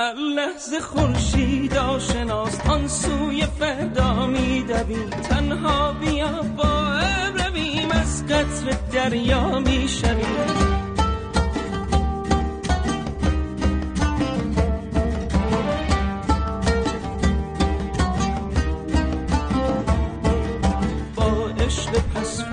هر لحظه خورشید آشناس آن سوی فردا میدویم تنها بیا با رویم از قطر دریا می‌شویم.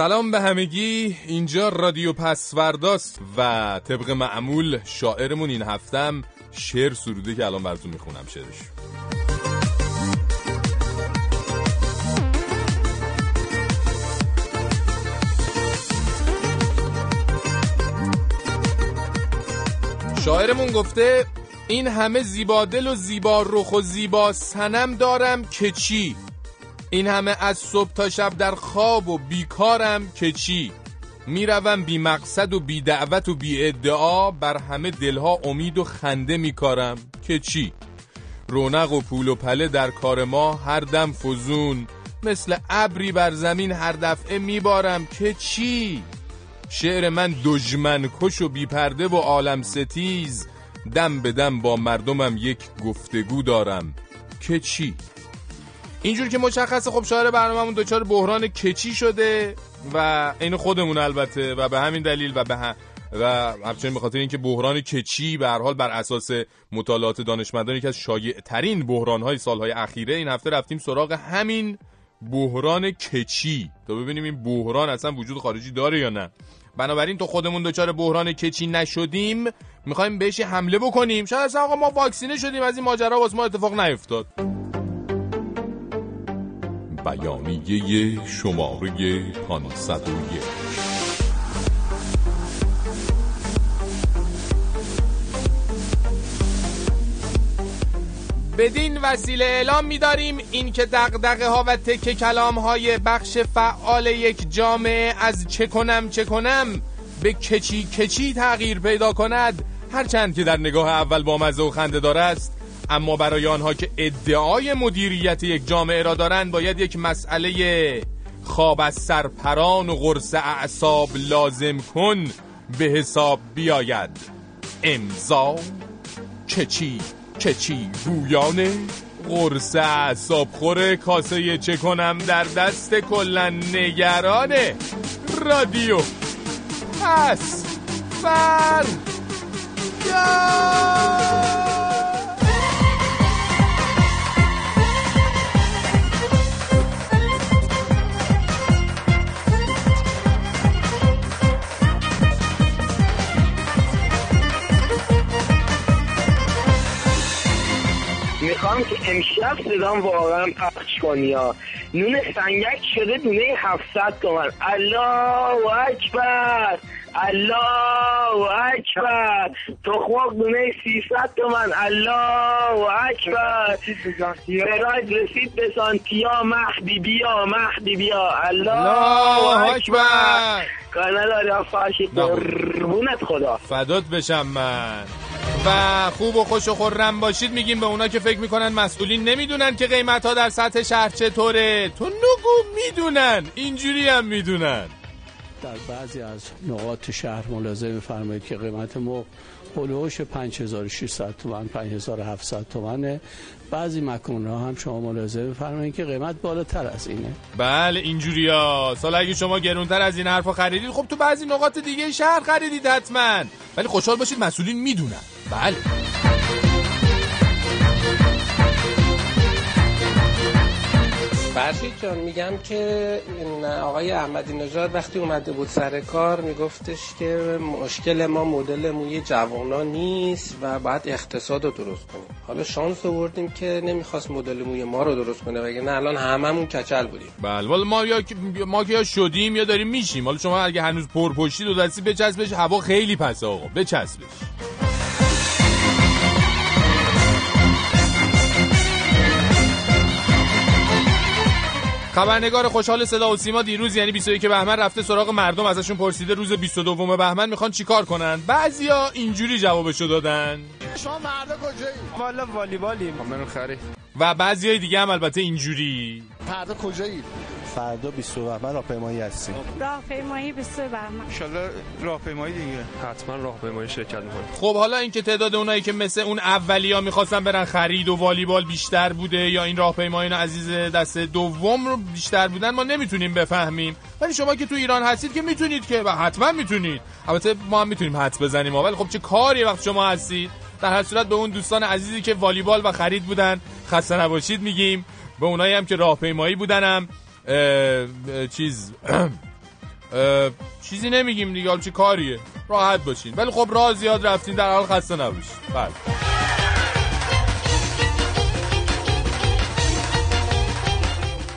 سلام به همگی. اینجا رادیو پسورداست و طبق معمول شاعرمون این هفتم شعر سروده که الان براتون می‌خونم شعرش. شاعرمون گفته این همه زیبادل و زیبا رخ و زیبا سنم دارم که چی؟ این همه از صبح تا شب در خواب و بیکارم که چی؟ می‌روم بی مقصد و بی دعوت و بی ادعا بر همه دلها امید و خنده میکارم که چی؟ رونق و پول و پله در کار ما هر دم فزون. مثل ابری بر زمین هر دفعه میبارم که چی؟ شعر من دجمن کش و بیپرده و عالم ستیز. دم به دم با مردمم یک گفتگو دارم که چی؟ اینجور که مشخصه خب شاعر برنامه‌مون دچار بحران کچی شده و این خودمون البته و به همین دلیل و به هم و همچنین به خاطر اینکه بحران کچی به هر حال بر اساس مطالعات دانشمندان یکی از شایع ترین بحران های سالهای اخیره این هفته رفتیم سراغ همین بحران کچی. تا ببینیم این بحران اصلا وجود خارجی داره یا نه. بنابراین تو خودمون دچار بحران کچی نشدیم می‌خوایم بهش حمله بکنیم. شاید اصلا آقا ما واکسینه شدیم از این ماجرا واسه ما اتفاق نیفتاد. بیانیه شماره 501 بدین وسیله اعلام می‌داریم این که دغدغه ها و تک کلام های بخش فعال یک جامعه از چه کنم چه کنم به کچی کچی تغییر پیدا کند. هرچند که در نگاه اول با مزه و خنده دار است اما برای آنها که ادعای مدیریت یک جامعه را دارند باید یک مسئله خواب از سرپران و قرص اعصاب لازم کن به حساب بیاید. امضا چچی چچی گویانه قرص اعصاب خوره کاسه چه کنم در دست کلا نگرانه. رادیو پس بر می‌خوام که امشب صدام واقعا پخش کنی ها. نون سنگک شده دونه 700 تومن. الله اکبر! الله اکبر! تخمق دونه 300 تومن. الله اکبر! فراید رسید به سانتیا. مهدی بیا مهدی بیا الله اکبر! کانال داری فاشی قربونت خدا. فدات بشم من. و خوب و خوش و خورم باشید. میگیم به اونا که فکر می‌کنن مسئولین نمی‌دونن که قیمت ها در سطح شهر چطوره. تو نگو می‌دونن. اینجوری هم می‌دونن. در بعضی از نقاط شهر ملاحظه میفرمایید که قیمت ما هلوش 5600 تومن 5700 تومنه. بعضی مکان ها هم شما ملاحظه میفرمایید که قیمت بالاتر از اینه. بله اینجوری ها سال اگه شما گرونتر از این حرفا خریدید خب تو بعضی نقاط دیگه شهر خریدید حتما. ولی خوشحال باشید مسئولین می‌دونن. بله. فرشید جان میگم که آقای احمدی نژاد وقتی اومده بود سر کار میگفتش که مشکل ما مدل موی جوانا نیست و بعد اقتصاد رو درست کنیم. حالا شانس آوردیم که نمی‌خواست مدل موی ما رو درست کنه وگرنه الان هممون کچل بودیم. بله والا ما یا ما که یا شدیم یا داریم میشیم. حالا شما اگه هنوز پرپشتی دو دستی بچسبش هوا خیلی پس آقا بچسبش. خبرنگار خوشحال صدا و سیما دیروز یعنی 21 بهمن رفته سراغ مردم ازشون پرسیده روز 22 بهمن می‌خوان چیکار کنن؟ بعضیا اینجوری جوابشو دادن. شما مردا کجایی؟ والا والیبالیم. منو خری. و بعضیای دیگه هم البته اینجوری. فردا کجایی؟ فردا 20 بهمن راهپیمایی هستیم. راهپیمایی 20 بهمن. ان راهپیمایی دیگه. حتما راهپیمایی شرکت می‌کنیم. خب حالا اینکه تعداد اونایی که مثل اون اولیا می‌خواستن برن خرید و والیبال بیشتر بوده یا این راهپیمایان عزیز دست دوم رو بیشتر بودن ما نمی‌تونیم بفهمیم. ولی شما که تو ایران هستید که می‌تونید که و حتما می‌تونید. البته ما هم می‌تونیم حدس بزنیم ولی خب چه کاری وقت شما هستید؟ در هر صورت به اون دوستان عزیزی که والیبال و خرید بودن خسته نباشید میگیم. به اونایی هم که راهپیمایی بودنم. اه، چیز اه، چیزی نمیگیم دیگه چه کاریه؟ راحت باشین. ولی خب راه زیاد رفتین در حال خسته نباشید بله.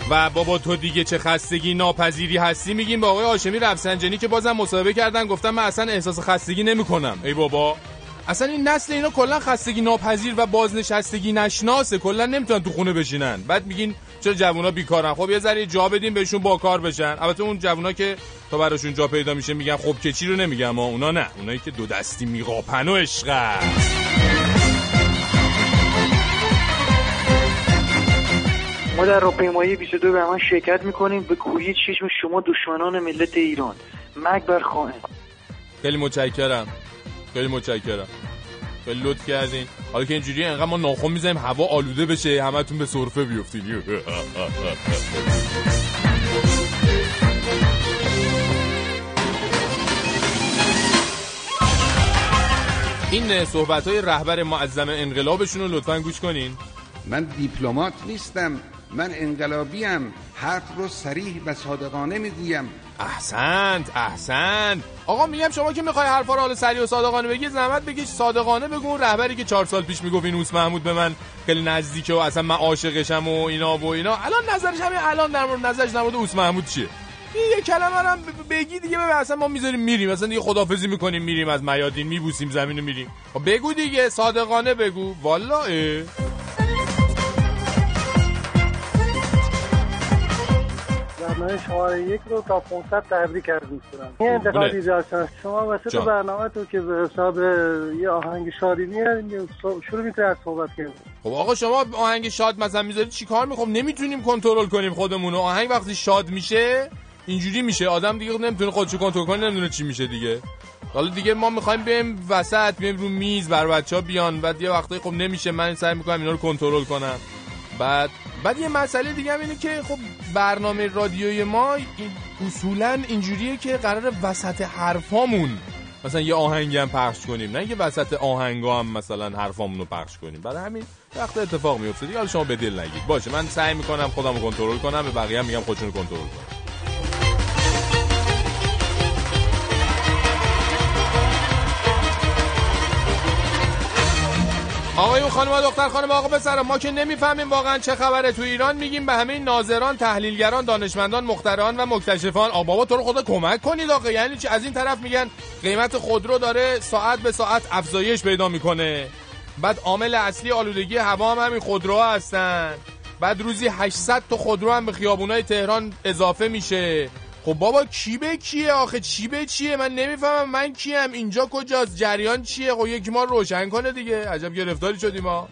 و بابا تو دیگه چه خستگی ناپذیری هستی؟ میگیم به آقای هاشمی رفسنجانی که بازم مصاحبه کردن گفتم من اصلا احساس خستگی نمی‌کنم. ای بابا. اصلا این نسل اینا کلا خستگی ناپذیر و بازنشستگی نشناسه. کلا نمی‌تونن تو خونه بشینن. بعد میگین چرا جوونا بیکارن. خب یه ذره جا بدیم بهشون با کار بشن. البته اون جوونا که تا براشون جا پیدا میشه میگن خب که چی رو نمیگم ما اونا نه. اونایی که دو دستی میقاپن و عشقه ما در راهپیمایی 22 بهمن شرکت می‌کنیم. به کوهی چشم شما دشمنان ملت ایران. مرگ بر خائن. خیلی متشکرم. خیلی متشکرم. خیلی لطف کردین. حالا که اینجوری انقدر ما ناخن می‌زنیم هوا آلوده بشه همتون به سرفه بیفتین. این صحبت های رهبر معظم انقلابشون رو لطفا گوش کنین. من دیپلمات نیستم. من انقلابیم حرف رو سریح و صادقانه می‌گویم. احسنت احسنت. آقا میگم شما که می‌خوای حرفا رو حالا سریع و صادقانه بگی زحمت بکش. صادقانه بگو رهبری که چهار سال پیش می‌گفت این محمود به من خیلی نزدیکه و اصلا من عاشقشم و اینا و اینا. الان نظرش همین الان در مورد نظرش در مورد اوس محمود چیه؟ یه کلمه هم بگی دیگه ببین اصلا ما می‌ذاریم میریم. اصلا دیگه خدافظی می‌کنیم میریم از میادین میبوسیم زمین رو میریم. خب بگو دیگه صادقانه بگو. والا اه. برنامه شماره یک رو تا 500 تبریک عرض می‌کنم. این انتقاد اونه. ایجاد شد. شما وسط جان. برنامه تو که به حساب یه آهنگ شادی میاد شروع می‌کنه از صحبت کردن. خب آقا شما آهنگ شاد مثلا می‌ذارید چیکار می‌خوام؟ نمی‌تونیم کنترل کنیم خودمون. آهنگ وقتی شاد میشه اینجوری میشه. آدم دیگه نمی‌تونه خودشو کنترل کنه نمی‌دونه چی میشه دیگه. حالا دیگه ما می‌خوایم بریم وسط بریم رو میز بر بچه ها بیان. بعد یه وقتایی خب نمیشه من سعی می‌کنم اینا رو کنترل کنم. بعد بعد یه مسئله دیگه هم اینه که خب برنامه رادیوی ما اصولا اینجوریه که قرار وسط حرفامون مثلا یه آهنگی هم پخش کنیم. نه یه وسط آهنگا هم مثلا حرفامون رو پخش کنیم. برای همین وقت اتفاق میفته دیگه حالا شما به دل نگید. باشه من سعی می‌کنم خودم رو کنترل کنم. به بقیه هم میگم خودشون کنترل کنم خانم و دختر خانم آقا پسر ما که نمی‌فهمیم واقعا چه خبره. تو ایران میگیم به همه ناظران تحلیلگران دانشمندان مخترعان و مکتشفان. آ بابا تو رو خدا کمک کنید آقا. یعنی چی؟ از این طرف میگن قیمت خودرو داره ساعت به ساعت افزایش پیدا می‌کنه. بعد عامل اصلی آلودگی هوا هم همین خودروها هستن. بعد روزی 800 تا خودرو هم به خیابونای تهران اضافه میشه. خب بابا کی به کیه؟ آخه چی به چیه؟ من نمی‌فهمم من کیم. اینجا کجاست؟ جریان چیه؟ خب یکی ما رو روشن کنه دیگه. عجب گرفتاری شدیم ما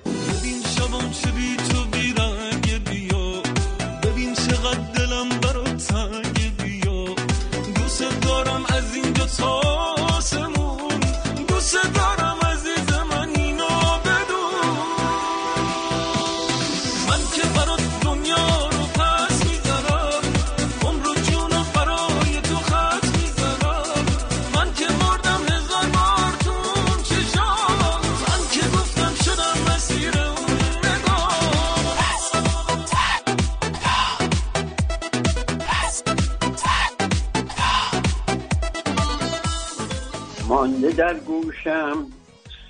در گوشم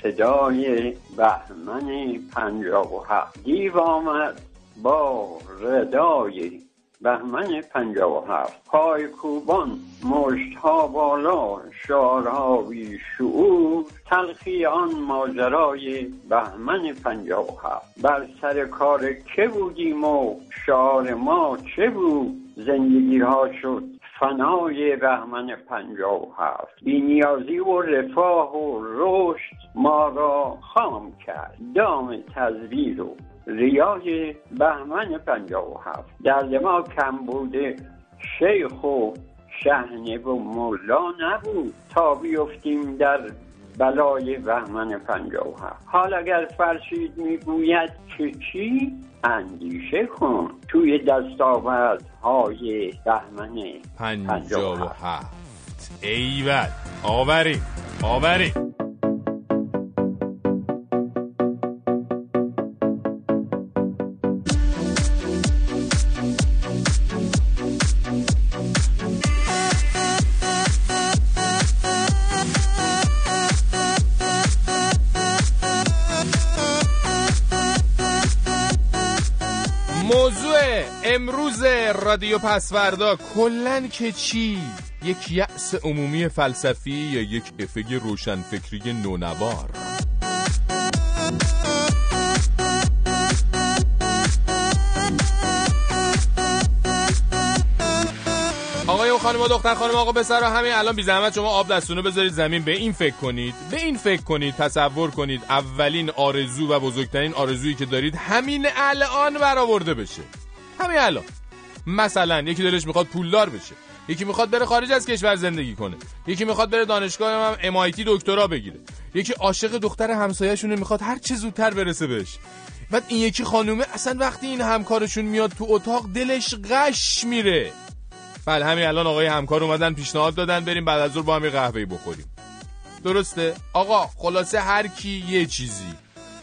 صدای بهمن پنجاب و هفت دیو آمد با ردای بهمن پنجاب و هفت پای کوبان مشت ها بالا شعرها بی شعور تلخی آن ماجرای بهمن پنجاب و هفت بر سر کار که بودیم و شعار ما چه بود؟ زندگی ها شد فنای بهمن پنجاب و هفت. بینیازی و رفاه و رشد ما را خام کرد. دام تزویر و ریای بهمن پنجاب و هفت. در ما کم بوده شیخ و شهنه و مولا نبود. تا بیفتیم در بلای بهمن پنجاب و هفت حال اگر فرشید می‌گوید که چی؟ اندیشه کن توی دستاوردهای بهمن پنجاب و هفت ایول آوری. آوری. رادیو پسوردا کلن که چی؟ یک یأس عمومی فلسفی یا یک افگ روشنفکری نونوار؟ آقای و خانم و دختر خانم آقا پسر همین الان بی زحمت شما آب دستونو بذارید زمین. به این فکر کنید به این فکر کنید تصور کنید اولین آرزو و بزرگترین آرزویی که دارید همین الان برآورده بشه. همین الان. مثلا یکی دلش می‌خواد پولدار بشه یکی می‌خواد بره خارج از کشور زندگی کنه یکی می‌خواد بره دانشگاه هم MIT دکترا بگیره یکی عاشق دختر همسایه‌شونه می‌خواد هر چه زودتر برسه بهش. بعد این یکی خانومه اصلا وقتی این همکارشون میاد تو اتاق دلش غش میره. بله همین الان آقای همکار اومدن پیشنهاد دادن بریم بعد از ظهر با هم یه قهوه‌ای بخوریم. درسته؟ آقا خلاصه هر کی یه چیزی.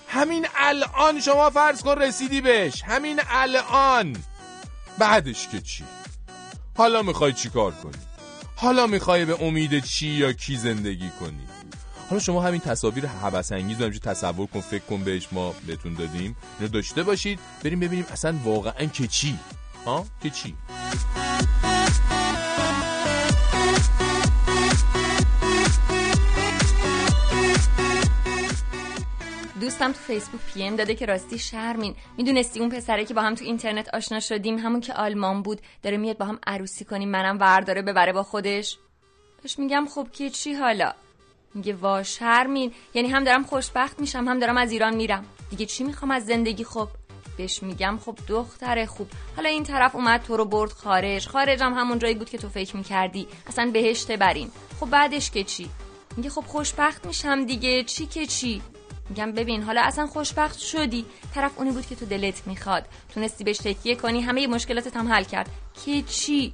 همین الان شما فرض کن رسیدی بهش. همین الان. بعدش که چی؟ حالا می‌خوای چی کار کنی؟ حالا می‌خوای به امید چی یا کی زندگی کنی؟ حالا شما همین تصاویر حبس انگیز رو تصور کن فکر کن بهش ما بهتون دادیم. اینو داشته باشید بریم ببینیم اصلا واقعا که چی؟ ها؟ که چی؟ دوستم تو فیسبوک پی ام داده که راستی شرمین. می‌دونستی اون پسره که با هم تو اینترنت آشنا شدیم همون که آلمان بود داره میاد با هم عروسی کنیم منم ورداره ببره با خودش. بهش میگم خب که چی حالا؟ میگه وا شرمین. یعنی هم دارم خوشبخت میشم هم دارم از ایران میرم. دیگه چی می‌خوام از زندگی خب؟ بهش میگم خب دختر خوب. حالا این طرف اومد تو رو برد خارج. خارجم همون جایی بود که تو فکر می‌کردی. اصلا بهشت بریم خب بعدش که چی؟ میگه خب خوشبخت میشم دیگه. چی که چی؟ میگم ببین حالا اصلا خوشبخت شدی. طرف اونی بود که تو دلت می‌خواد. تونستی بهش تکیه کنی همه مشکلاتت هم حل کرد. که چی؟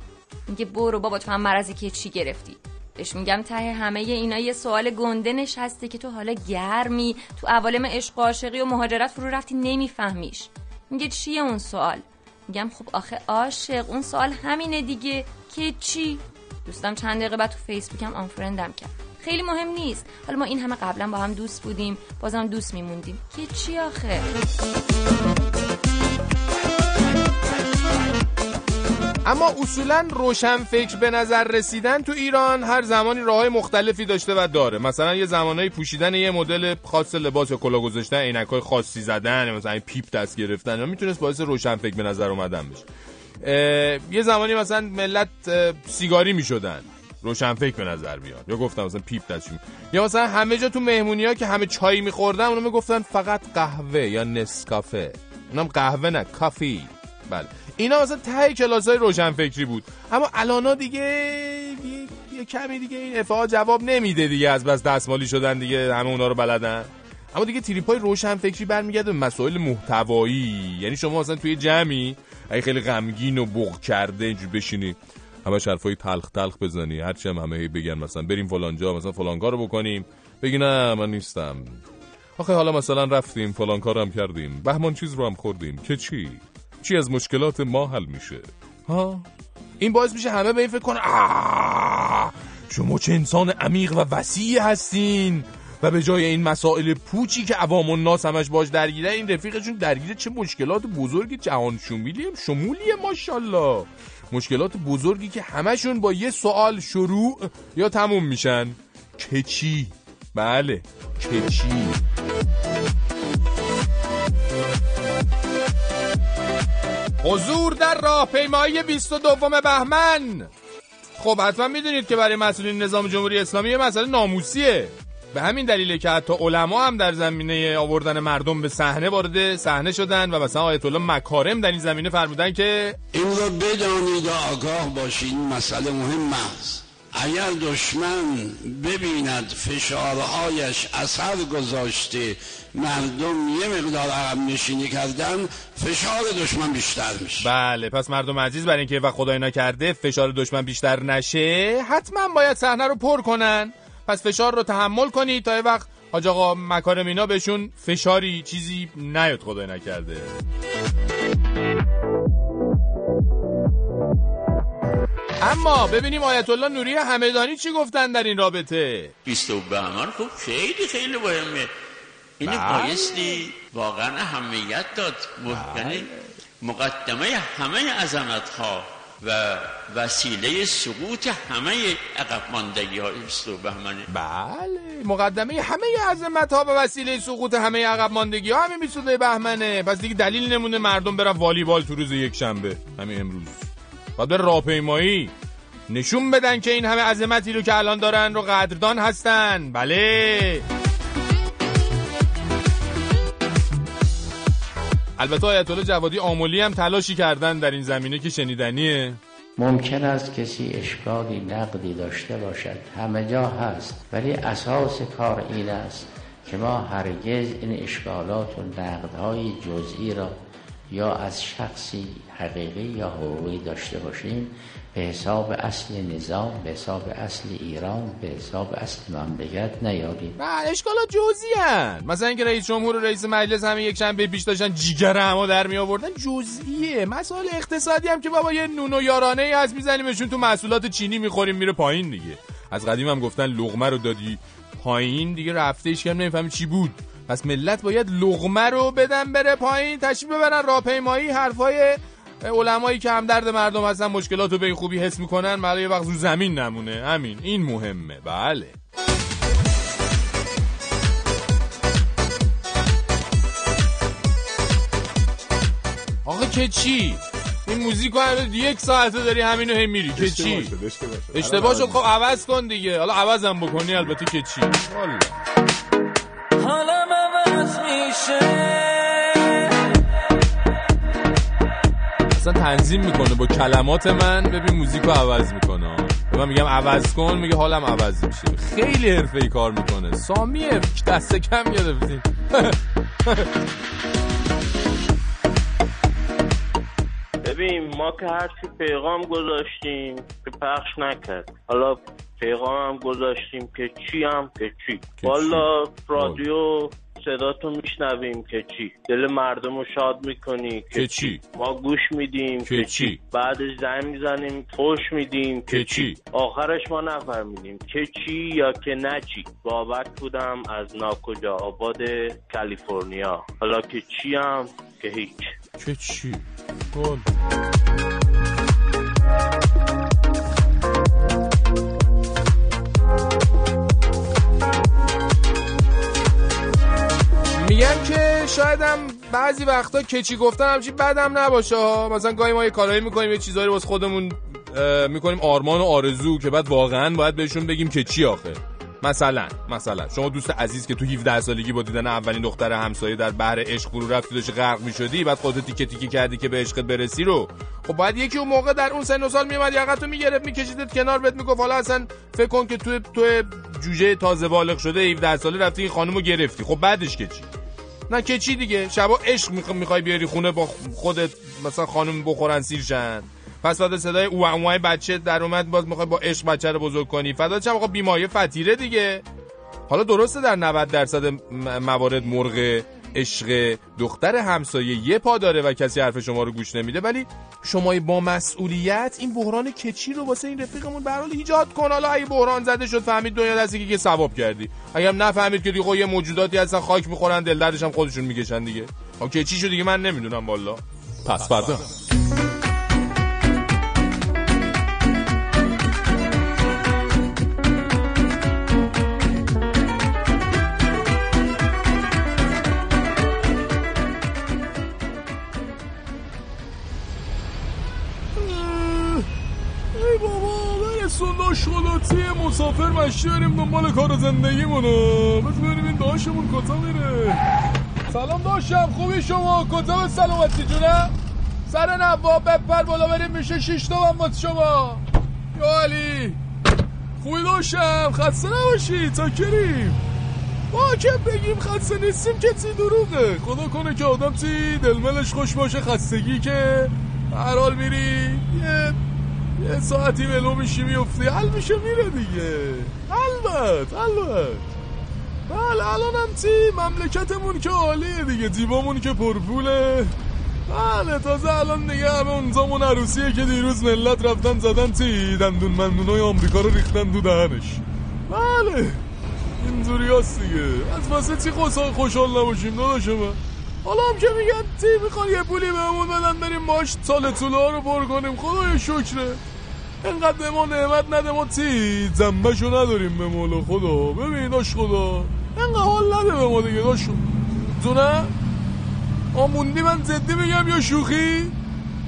میگه برو بابا تو هم مرضی که چی گرفتی. بهش میگم ته همه اینا یه سوال گنده نشسته که تو حالا گرمی تو عوالم عشق و عاشقی و مهاجرت فرو رفتی نمیفهمیش. میگه چیه اون سوال؟ میگم خب آخه عاشق اون سوال همینه دیگه. که چی؟ دوستم چند دقیقه بعد تو فیسبوکم آنفرندم کرد. خیلی مهم نیست. حالا ما این همه قبلا با هم دوست بودیم بازم دوست میموندیم. که چی آخه؟ اما اصولا روشن فکر به نظر رسیدن تو ایران هر زمانی راه های مختلفی داشته و داره. مثلا یه زمانایی پوشیدن یه مدل خاص لباس یا کلا گذاشتن عینک های خاصی زدن مثلا پیپ دست گرفتن یا می‌تونست باعث روشن فکر به نظر اومدن بشه. یه زمانی مثلا ملت سیگاری می‌شدن. روشن فکر به نظر بیاد. یا گفتم مثلا پیپ دستشون یا مثلا همه جا تو مهمونی ها که همه چای میخوردن اونو می‌گفتن فقط قهوه یا نسکافه. اونم قهوه نه coffee. بله. اینا مثلا ته کلاس های روشن فکری بود. اما الانا دیگه یه, یه کمی دیگه این افه‌ها جواب نمیده دیگه. از بس دستمالی شدن دیگه همه اونا رو بلدن. اما دیگه تریپ های روشن فکری برمیگرده به مسائل محتوایی. یعنی شما مثلا توی جمعی اگه خیلی غمگین و بغ کرده اینجور بشینی. همه حرفای تلخ تلخ بزنی. هرچی هم همه بگن مثلا بریم فلان جا مثلا فلان کارو بکنیم. بگی نه من نیستم. آخه حالا مثلا رفتیم فلان کارم کردیم. بهمان چیز رو هم خوردیم. که چی؟ چی از مشکلات ما حل میشه؟ ها؟ این باعث میشه همه به این فکر کنه شما چه انسان عمیق و وسیع هستین. و به جای این مسائل پوچی که عوام الناس همش باش درگیره این رفیقشون درگیره چه مشکلات بزرگی جهان شمولی شمولیه ماشاءالله. مشکلات بزرگی که همشون با یه سوال شروع یا تموم میشن که چی؟ بله که چی؟ حضور در راهپیمایی 22 بهمن خب حتما می‌دونید که برای مسئولین نظام جمهوری اسلامی یه مسئله ناموسیه به همین دلیله که حتی علما هم در زمینه آوردن مردم به صحنه وارد صحنه شدن و مثلا آیت الله مکارم در این زمینه فرمودن که این رو بدانید و آگاه باشید این مسئله مهم است. اگر دشمن ببیند فشارهایش اثر گذاشته مردم یه مقدار عقب نشینی کردن فشار دشمن بیشتر میشه. بله پس مردم عزیز برای اینکه و خدای نکرده فشار دشمن بیشتر نشه حتما باید صحنه رو پر کنن. پس فشار رو تحمل کنید تا یه وقت. حاج آقا مکارم اینا بهشون فشاری چیزی نیاد خدای نکرده. اما ببینیم آیت الله نوری همدانی چی گفتن در این رابطه. 20 بهمن خب خیلی خیلی مهمه. این بله. بایستی واقعا اهمیت داد. یعنی مقدمه همه عظمت ها و وسیله سقوط همه عقب ماندگی های 20 بهمنه بله مقدمه همه عظمت ها و وسیله سقوط همه عقب ماندگی ها همین 22 بهمنه. پس دیگه دلیل نمونه مردم برن والیبال تو روز یک شنبه همین امروز. باید بر راهپیمایی. نشون بدن که این همه عظمتی رو که الان دارن رو قدردان هستن. بله. البته آیت الله جوادی آمولی هم تلاشی کردن در این زمینه که شنیدنیه. ممکن است کسی اشکالی نقدی داشته باشد. همه جا هست ولی اساس کار این است که ما هرگز این اشکالات و نقدهای جزئی را یا از شخصی حقیقی یا حقوقی داشته باشیم. به حساب اصل نظام به حساب اصل ایران به حساب اصل مملکت نیاریم بله اشکالات جزئی هن. مثلا اینکه رئیس جمهور و رئیس مجلس همه یک شنبه پیش داشتن جیگر همو در می آوردن جزئیه. مسائل اقتصادی هم که بابا یه نون و یارانه ای هست میزنیمشون تو محصولات چینی می‌خوریم میره پایین دیگه. از قدیم هم گفتن لغمه رو دادی پایین دیگه رفته ایش کم نمی‌فهمی چی بود. پس ملت باید لغمه رو بدن بره پایین تشریف ببرن راهپیمایی حرفای علمایی که هم درد مردم هستن مشکلات رو به این خوبی حس می‌کنن برای یه وقت رو زمین نمونه. همین. این مهمه. بله. آقا که چی؟ این موزیک رو یک ساعته داری همینو هم میری. که چی؟ اشتباه شد خب عوض کن دیگه. حالا عوضم بکنی البته که چی؟ حالم عوض میشه. اصلا تنظیم می‌کنه با کلمات من ببین موزیک رو عوض می‌کنه. به من میگم عوض کن میگه حالم عوض میشه. خیلی حرفه ای کار می‌کنه. سامیه دست کم گرفتیم ببین ما که هرچی پیغام گذاشتیم که پخش نکرد. حالا پیغام هم گذاشتیم که چی هم که چی. والا رادیو صدا تو میشنویم که چی؟ دل مردم رو شاد می‌کنی که چی؟ ما گوش میدیم که چی؟ بعدش زنگ می‌زنیم خوش میدیم که چی؟ آخرش ما نفهمیدیم که چی یا که نه چی. بابک بودم از ناکجا آباد کالیفرنیا. حالا که چی هم که هیچ. که چی؟ گل. میگم که شاید هم بعضی وقتا کچی گفتن همچی بدم نباشه. مثلا گاهی ما یه کارهایی می‌کنیم یه چیزایی واسه خودمون می‌کنیم آرمان و آرزو که بعد واقعا باید بهشون بگیم که چی آخه. مثلا مثلا. شما دوست عزیز که تو 17 سالگی با دیدن اولین دختر همسایه در بحر عشق فرو رفتی داشتی غرق می‌شدی بعد خودت تیکه تیکه کردی که به عشقت برسی رو. خب باید یکی اون موقع در اون سن و سال میومد یقتو می‌گرفت میکشیدت کنار بهت می‌گفت حالا اصلا فکر کن که تو تو جوجه تازه بالغ شده 17 ساله رفتی این خانمو گرفتی. خب بعدش که چی نه که چی دیگه؟ شبا عشق می‌خوای بیاری خونه با خودت مثلا خانم بخورن سیرشن پس بعد صدای او اوای بچه در اومد باز می‌خوای با عشق بچه رو بزرگ کنی. فدا چم آقا بیمایه فتیره دیگه. حالا درسته در 90 درصد موارد مرغ عشق دختر همسایه یه پا داره و کسی حرف شما رو گوش نمیده ولی شما با مسئولیت این بحران کچی رو واسه این رفیقمون به ایجاد کن. حالا اگه بحران زده شد فهمید دنیا دستی که ثواب کردی. اگه هم نفهمید که دیگه یه موجوداتی هستن خاک می‌خورن دل دردش هم خودشون می‌کشن دیگه. ها کچی شد دیگه من نمی‌دونم والا. پس فردا. خلاتی مسافر مشتی بریم دنبال کار زندگیمونو بس بریم این داشمون کتا میره؟ سلام داشتم خوبی شما؟ کتا به سلامتی جونه سر نواب بپر بالا بریم میشه شیش تا واسه شما. یا علی. خوبی داشتم خسته نباشی تا کریم ما که بگیم خسته نیستیم که تی دروغه. خدا کنه که آدم تی دلملش خوش باشه خستگی که. هر حال میری. یه یه ساعتی ولو میشی میفتی. حل میشه میره دیگه. البت البت بله الان هم تی مملکتمون که عالیه دیگه. دیبامون که پرپوله. بله تازه الان دیگه همه اونزامون عروسیه که دیروز ملت رفتن زدن تی. دندون مندونای آمریکا رو ریختن دو دهنش. بله اینجوری هست دیگه. از واسه چی خوشحال نباشیم داداش من؟ حالا هم که میگن تی می‌خوان یه پولی بهمون بدن بریم باش سال طوله رو پر کنیم. خدای شکره. انقدر به ما نعمت نده ما تی زنبشو نداریم به مولا خدا. ببین داش خدا انقدر حال نده به ما دیگه داش. تو نه آموندی من زدی میگم یا شوخی؟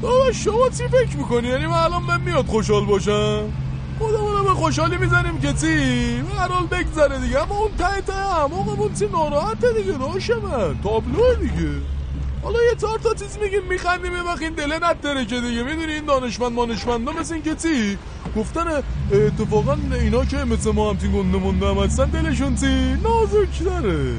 داداش شما چی فکر می‌کنی؟ یعنی من الان من میاد خوشحال باشم؟ خودمونو به خوشحالی می‌زنیم که تی هر حال بگذره دیگه. اما اون ته ته هم اون تی ناراحته دیگه داشت من. تابلوه دیگه. حالا یه تار تا چیز میگیم میخندیم یه وقت این دله نداره که دیگه. می‌دونی این دانشمند مانشمندا مثل این که تی گفتن اتفاقا اینا که مثل ما هم تی گنده مونده هم هستن دلشون نازک داره.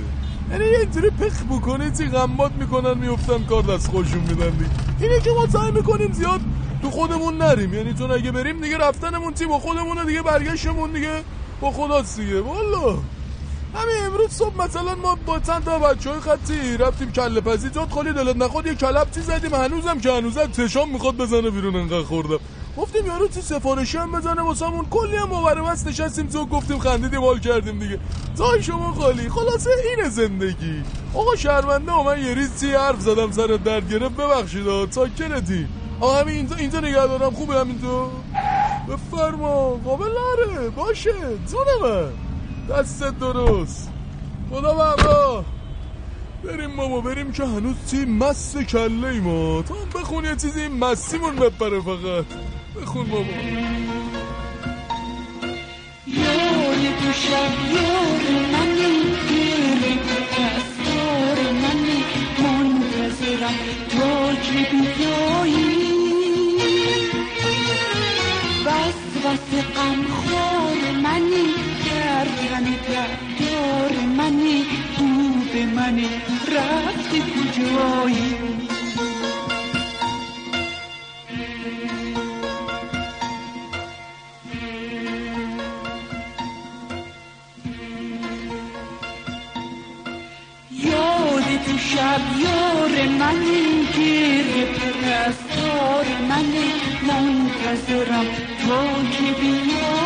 یعنی یه اینجوری پخ بکنی تی غمات می‌کنن میفتن کار دست خوشون میدن دیگه. اینه که ما سعی می‌کنیم زیاد تو خودمون نریم. یعنی چون اگه بریم دیگه رفتنمون تی با خودمونه دیگه برگشتمون دیگه. با خداست دیگه. والا همین امروز صبح مثلا ما با چند تا بچه های خطی رفتیم کله پزی. جات خالی دلت نخواد یه کلبتی زدیم. هنوزم که هنوزم تشام می‌خواد بزنه بیرون انقدر خوردم. گفتیم یارو تی سفارشی هم بزنه واسمون؟ کلی هم بس نشستیم تو گفتیم خندیدیم حال کردیم دیگه. زای شما خالی. خلاصه اینه زندگی. آقا شرمنده و من یه ریز تی حرف زدم سر درد گرفت؟ ببخشید ساکرتی آقا همین اینجا اینجا نگه دارم خوبه همینجا بفرما. قابل نره باشه. من دستت درست. خدا همراه بریم بابا بریم که هنوز تی مست کله ما تا هم بخون یه چیزی این مستیمون بپره فقط. بخون بابا. یار تو شب یار منی. بیایی بس واسه غمخوار رفتی کجایی؟ یاد شب یار منی گیر پرستار منی منتظرم. تا که بیایی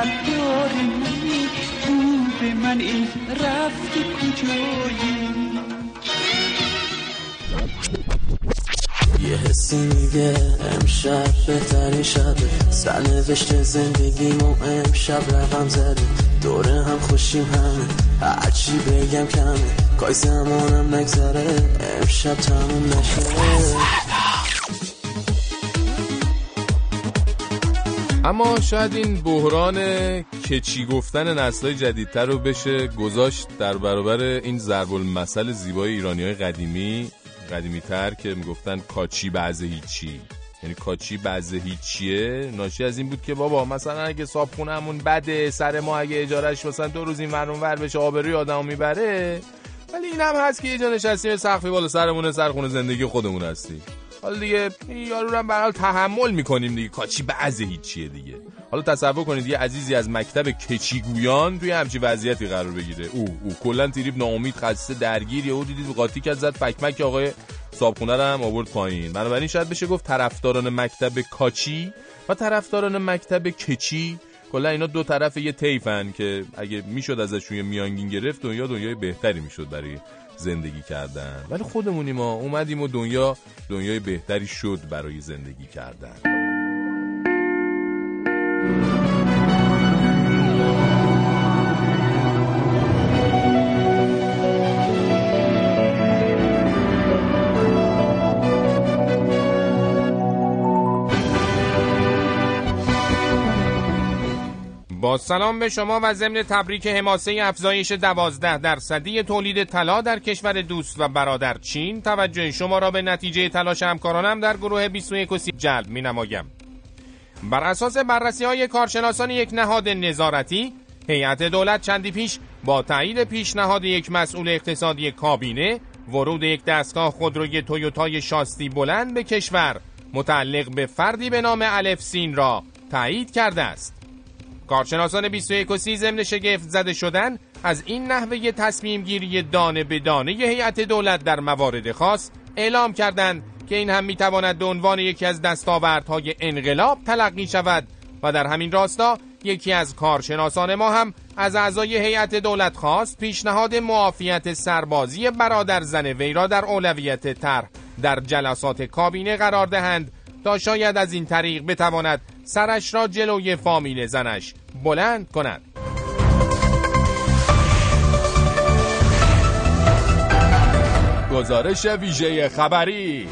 دار منی تو به من این رفت کجایی یه حسی میگه امشب بهترین شبه. سرنوشت زندگیمو امشب رقم زده. دوره هم خوشیم همه. هرچی بگم کمه. کای زمانم نگذره امشب تموم نشه. اما شاید این بحران کچی گفتن نسلهای جدیدتر رو بشه گذاشت در برابر این ضرب المثل زیبای ایرانی های قدیمی قدیمی تر که می‌گفتن کاچی بعض هیچی. یعنی کاچی بعض هیچیه. ناشی از این بود که بابا مثلا اگه صابخونهمون بده سر ما اگه اجارش مثلا دو روز این ورون ور بشه آبروی آدمو می‌بره. ولی این هم هست که یه جا نشستیم سقفی بالا سرمونه سرخونه زندگی خودمون هستی حالا دیگه یارو رو هم به حال تحمل می‌کنیم دیگه. کاچی بعضی هیچیه دیگه. حالا تصور کنید یه عزیزی از مکتب کچیگویان توی همچی وضعیتی قرار بگیره. او او. کلا تریپ ناامید خسته درگیر یهو دیدید قاطی کرد زد فکمک آقای صابخونه رو هم آورد پایین. بنابراین شاید بشه گفت طرفداران مکتب کاچی و طرفداران مکتب کچی. کلا اینا دو طرف یه طیفن که اگه می‌شد ازشون یه میانگین گرفت دنیا دنیای بهتری می‌شد برای زندگی کردن. ولی خودمونیم ما اومدیم و دنیا دنیای بهتری شد برای زندگی کردن. سلام به شما و ضمن تبریک حماسه افزایش دوازده درصدی تولید طلا در کشور دوست و برادر چین توجه شما را به نتیجه تلاش همکارانم در گروه 21 و جلب می نمایم. بر اساس بررسی های کارشناسان یک نهاد نظارتی هیئت دولت چندی پیش با تایید پیشنهاد یک مسئول اقتصادی کابینه ورود یک دستگاه خودروی تویوتای شاستی بلند به کشور متعلق به فردی به نام الف سین را تایید کرده است کارشناسان 21 و 30 ضمن شگفت زده شدن از این نحوه تصمیم گیری دانه به دانه هیئت دولت در موارد خاص اعلام کردند که این هم می‌تواند به عنوان یکی از دستاوردهای انقلاب تلقی شود و در همین راستا یکی از کارشناسان ما هم از اعضای هیئت دولت خواست پیشنهاد معافیت سربازی برادر زن وی را در اولویت طرح در جلسات کابینه قرار دهند تا شاید از این طریق بتواند سرش را جلوی فامیل زنش بلند کند. گزارش ویژه خبری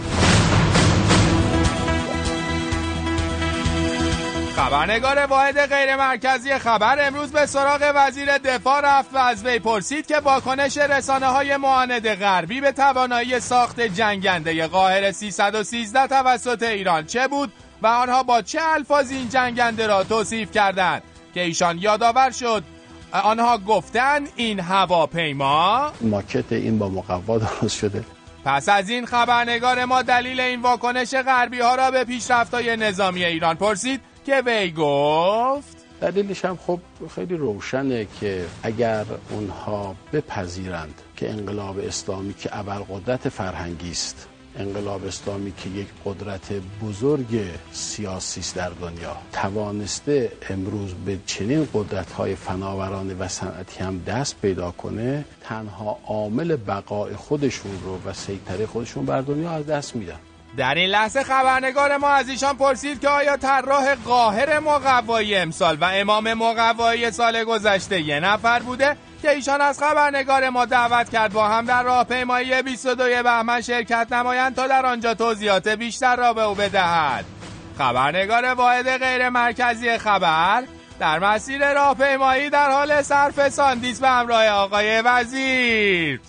خبرنگار واحد غیر مرکزی خبر امروز به سراغ وزیر دفاع رفت و از وی پرسید که واکنش رسانه های معاند غربی به توانایی ساخت جنگنده قاهر 313 توسط ایران چه بود و آنها با چه الفاظی این جنگنده را توصیف کردند که ایشان یادآور شد. آنها گفتند این هواپیما ماکت این با مقوا درست شده. پس از این خبرنگار ما دلیل این واکنش غربی ها را به پیشرفت‌های نظامی ایران پرسید. که وی گفت؟ دلیلش هم خب خیلی روشنه که اگر اونها بپذیرند که انقلاب اسلامی که ابرقدرت فرهنگی است انقلاب اسلامی که یک قدرت بزرگ سیاسی است در دنیا توانسته امروز به چنین قدرت های فناورانه و صنعتی هم دست پیدا کنه تنها عامل بقای خودشون رو و سیطره خودشون بر دنیا از دست میدن. در این لحظه خبرنگار ما از ایشان پرسید که آیا طراح قاهر مقوایی امسال و امام مقوایی سال گذشته یه نفر بوده که ایشان از خبرنگار ما دعوت کرد با هم در راهپیمایی 22 بهمن شرکت نمایند تا در آنجا توضیحات بیشتر را به او بدهد. خبرنگار واحد غیر مرکزی خبر در مسیر راهپیمایی در حال صرف ساندیس به همراه آقای وزیر.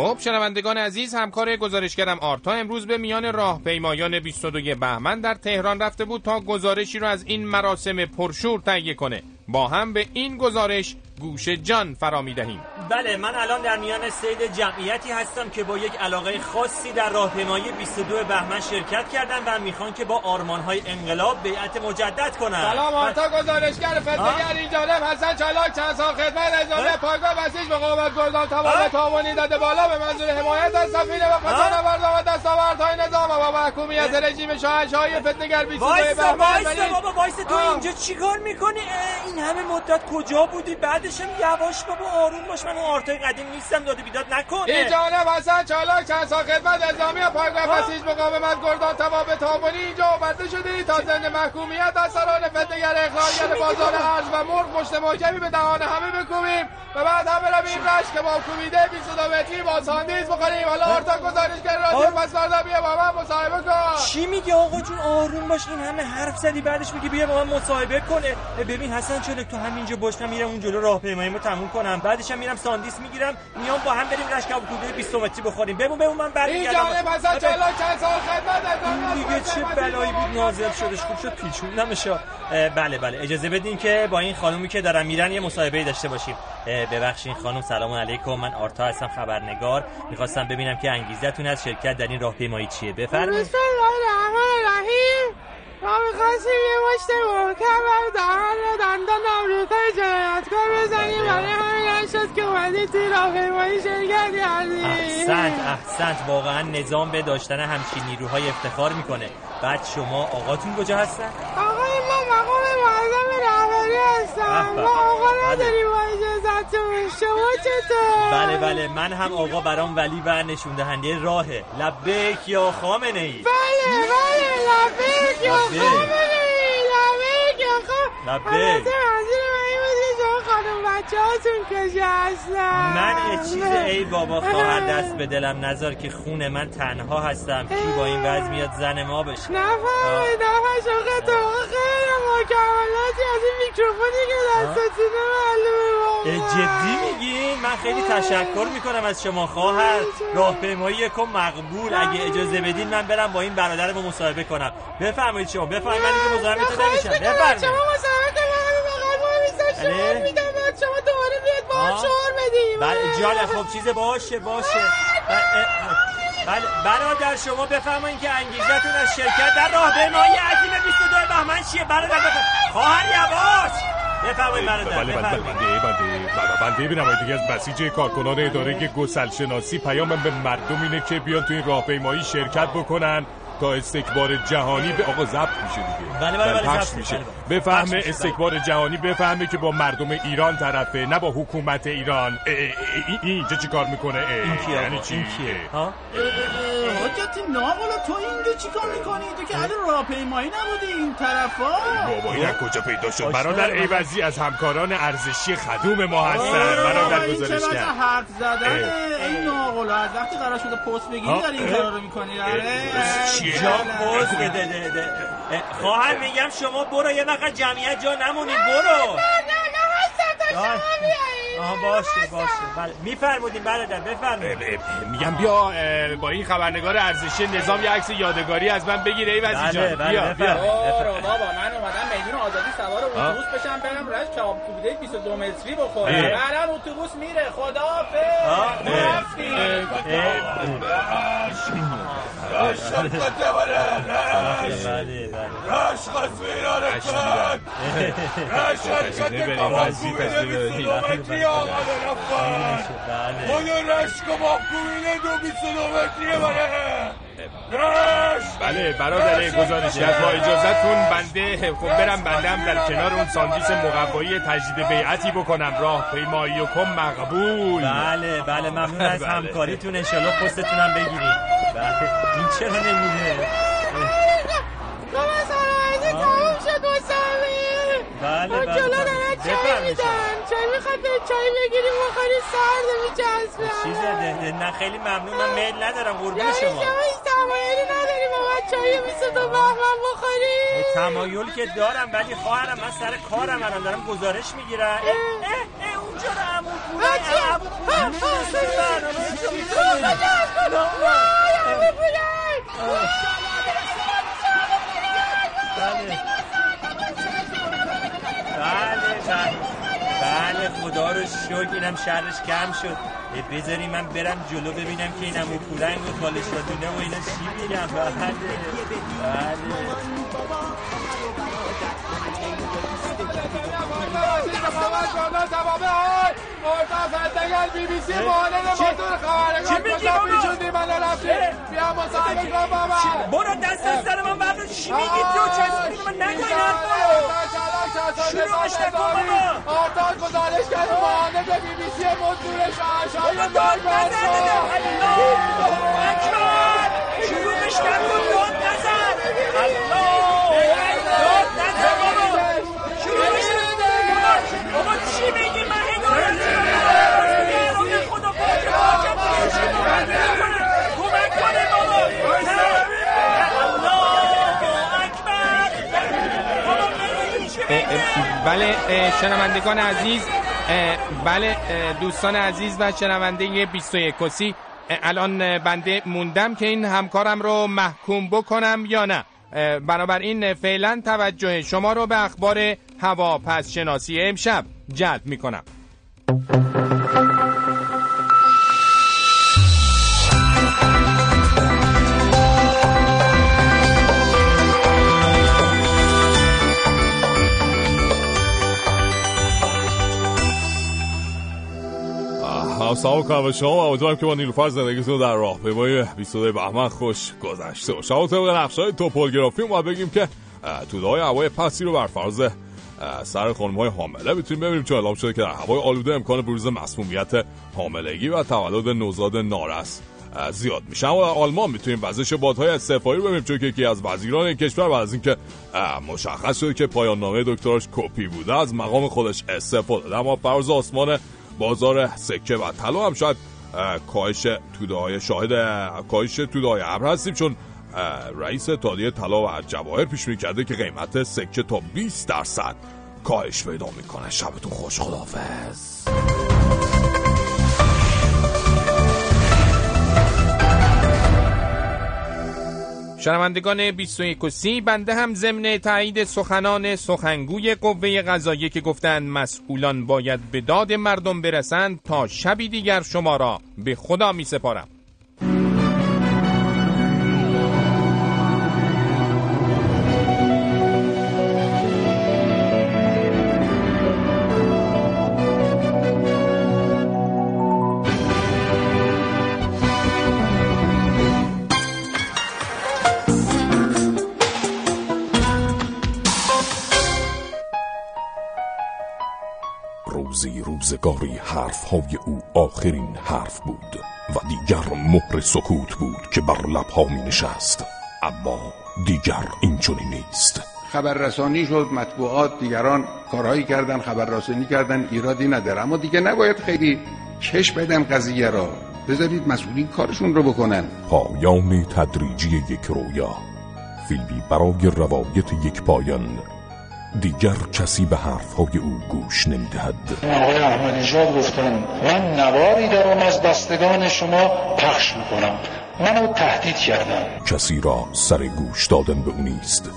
خب شنوندگان عزیز همکار گزارشگرم آرتا امروز به میان راهپیمایان 22 بهمن در تهران رفته بود تا گزارشی رو از این مراسم پرشور تهیه کنه. با هم به این گزارش گوش جان فرا دهیم بله من الان در میان سید جمعیتی هستم که با یک علاقه خاصی در راهپیمایی 22 بهمن شرکت کردن و می‌خوان که با آرمانهای انقلاب بیعت مجدد کنن. سلام آرتا گزارشگر فتنگر این جانب حسن چالاک چند سال خدمت نظامی پایگاه بسیج به قومت گلدان تمام تاوانی داده بالا به منظور حمایت از سفینه و پسان و دستاوردهای نظام و محکومیت رژیم شاهنشاهی فتنگر 22 وایسا بهمن بابا وایسا تو اینجا چیکار می‌کنی؟ این همه مدت کجا بودی؟ بعدش هم یواش بابا آروم باش من اون آرتای قدیم نیستم داده بیداد نکن این جانب حسن چالاک چند سال خدمت نظامی پایگاه بسیج مقاومت گردان تواب تابونی اینجا آورده شده تا ضمن محکومیت از سران فتنگر اخلالگر بازار ارز و مرغ پشت محکمی به دهان همه بکوبیم. و بعد هم برویم رش که با کوبیده 22 متری با ساندیز بخوریم. حالا آرتا گزارشگر رادیو پس فردا بیا با من مصاحبه کن. چی میگه آقا جون؟ آروم باش این همه حرف زدی بعدش میگی بیا با من مصاحبه کنه. ببین حسن چلک تو همینجا باش من میرم اون جلو راهپیماییمو تموم کنم. بعدش هم میرم ساندیس می‌گیرم. میام با هم بریم رشک کبوتر 20 متری بخوریم. بمون بمون من این برمیگردم جانب حسن چلا چند سال خدمت این دیگه چه بلایی بود نازل شدش. خوب شد پیچوندمش اه، بله بله. اجازه بدین که با این خانومی که دارن میرن یه مصاحبه داشته باشیم. ببخشید خانم سلام علیکم. من آرتا هستم خبرنگار. می‌خواستم ببینم که انگیزتون از شرکت در این راهپیمایی چیه. بفرمایید. ما می‌خواستیم یه مشت محکم بر دهن و دندان آمریکای جنایتکار بزنیم برای همین نشد که اومدیم توی راهپیمایی شرکت کردیم احسنت احسنت. واقعا نظام به داشتن همچین نیروهای افتخار می‌کنه. بعد شما آقاتون کجا هستن؟ آقای ما مقام معظم رهبری هستم. به. ما آقا بله. نداریم. اجازتون شما چطور بله بله من هم آقا برام ولی و نشون دهنده راهه لبیک یا خامنه ای بله بله لبیک یا. خامنه ای لبیک یا خامنه لبیک. البته منظور من این بود که شما خانم بچه هاتون کجا هستن؟ من یه چیز ای بابا خواهر دست به دلم نذار که خون من تنها هستم. کی با این وضع میاد زن ما بشه. نفهمید نفهمید شما تو خیلی مکملاتی از این میکروفونی که دستتونه معلومه جدی میگین من خیلی تشکر می‌کنم از شما خواهر. راهپیمایی کن مقبول. اگه اجازه بدین من برم با این برادرم رو مصاحبه کنم. بفرمایید شما. بفرمایید من دیگه مزاحمتون نمیشم. شما بفرمایید. مصاحبه کنم همین بغل ما میسن بله. میدم بعد شما دوباره بیاد با هم. شعار بدیم. بله جان خب چیز باشه باشه. ب- اه، بله برادر شما بفرمایید که انگیزتون از شرکت در راهپیمایی عظیم 22 بهمن چیه؟ برادر بفرمایید. خواهر یواش. بفرمایید برادر بله بله بفرمایید. بنده بنده بنده به نمایندگی از بسیج کارکنان اداره گسل شناسی پیامم به مردم اینه که بیان تو این راهپیمایی شرکت بکنن. تا استکبار جهانی به آقا ضبط میشه دیگه بله، بله، بله، پخش ضبط میشه. بله، بفهمه استکبار جهانی بفهمه که با مردم ایران طرفه نه با حکومت ایران این اینجا چی کار می‌کنه اه، این کیه یعنی؟ چی این کیه؟ ها؟ حجت ناقلا تو اینجا چیکار می‌کنی؟ تو که اهل راهپیمایی نبودی این طرفا بابا این از کجا پیدا شد برادر من. ایوزی از همکاران ارزشی خدوم ما هستن برادر گزارش کرد حرف زدن. این ناقلا از وقتی قرار شده پست بگیری؟ داری این. کارا رو می‌کنی آره؟ جا پست ده ده ده. ده. اه، خواهر میگم شما برو یه وقت جمعیت جا نمونید برو. آه. آها باشه. باشه بله. میفرمودین برادر بفرمایید. میگم بیا با این خبرنگار ارزشی نظام یه عکس یادگاری از من بگیر ایوزی بله، جان بله، بیا بفرمایید. بیا برو بابا من اومدم آزادی سوار اتوبوس بشم برم رش کباب کوبیده 22 متری بخورم. برم اتوبوس میره خداحافظ آه. بله بله راش خواست ایران کن راش شرکت کباب کوبیده 22 متری آمده رفتن خود رشک کباب کوبیده دو 22 متریه بره راش بله برادر گزارشگر با اجازتون بنده خب برم بنده هم در کنار اون ساندیس مقوایی تجدید بیعتی بکنم. راه پیمایی و کن مقبول. بله بله ممنون از بله. همکاریتون. انشالله پستتون هم بگیریم. بله. این چرا نمیده بله، اون بله، بله. می‌خواد به چای بگیریم بخوری سرد میچسبه چیز ده- نه خیلی ممنون. من میل ندارم قربون یعنی شما. شما هیچ تمایلی نداری با من چای 22 بهمن بخوری؟ تمایل که دارم ولی خواهرم من سر کارم الان دارم گزارش می‌گیرم. اه. اه. اه اونجا رو عمو. بله بله. بله خدا رو شکر اینم شرش کم شد. بذاری من برم جلو ببینم که اینم و پالش و دونه و اینا چی میگم. بله. بله. بی بی سی بابا؟ بابا. برو دست از سر من بردار. چی میگی تو؟ چسبیدی من حرفا شروعش نکن بابا آرتان گزارش کرد معاند بی بی سی مزدور بابا داد نزن الله اکبر! شروعش نکن داد نزن الله داد نزن بابا شروعش نکن بابا چی میگی من هدایت کنم خدا پاک پاکم دیگه چی می‌کنه؟ کمک کنه بابا الله اکبر بابا بله شنوندگان عزیز بله دوستان عزیز و شنونده 21 کسی. الان بنده موندم که این همکارم رو محکوم بکنم یا نه. بنابراین فعلا توجه شما رو به اخبار هوا پس شناسی امشب جلب می‌کنم. سلام کنم به شما امیدوارم که با نیلوفر زندگیتون در راهپیمایی 22 بهمن خوش گذشته باشه. اما طبق نقشای توپولگرافی ما بگیم که توده های هوای پسی رو بر فرض سر خانم های حامله می‌تونیم ببینیم چون اعلام شده که در هوای آلوده امکان بروز مسمومیت حاملگی و تولد نوزاد نارس زیاد اما در آلمان می‌تونیم وزش بادهای استعفایی رو ببینیم چون که یکی از وزیران این کشور بعد از اینکه مشخص شده که پایان نامه دکترش کپی بوده از مقام خودش استعفا داده. اما فرض آسمان بازار سکه و طلا هم شاید اه، کاهش توده های شاهد اه، کاهش توده های ابر هستیم چون رئیس اتحادیه طلا و جواهر پیش بینی کرده که قیمت سکه تا 20 درصد کاهش پیدا می‌کنه شبتون خوش خدافظ شنوندگان 21 و 30 بنده هم ضمن تایید سخنان سخنگوی قوه قضاییه که گفتند مسئولان باید به داد مردم برسند تا شبی دیگر شما را به خدا می سپارم روزگاری حرفهای او آخرین حرف بود و دیگر مهر سکوت بود که بر لبها می نشست اما دیگر این چنین نیست. خبررسانی شد مطبوعات دیگران کارهایی کردن خبررسانی کردن ایرادی نداره. اما دیگه نباید خیلی کش بدم قضیه را. بذارید مسئولین کارشون رو بکنن. پایان تدریجی یک رویا. فیلمی برای روایت یک پایان. دیگر کسی به حرفهای او گوش نمی‌دهد. آقای احمدی نژاد گفتن من نواری دارم از بستگان شما پخش می‌کنم. منو تهدید کردن. کسی را سر گوش دادن به او نیست.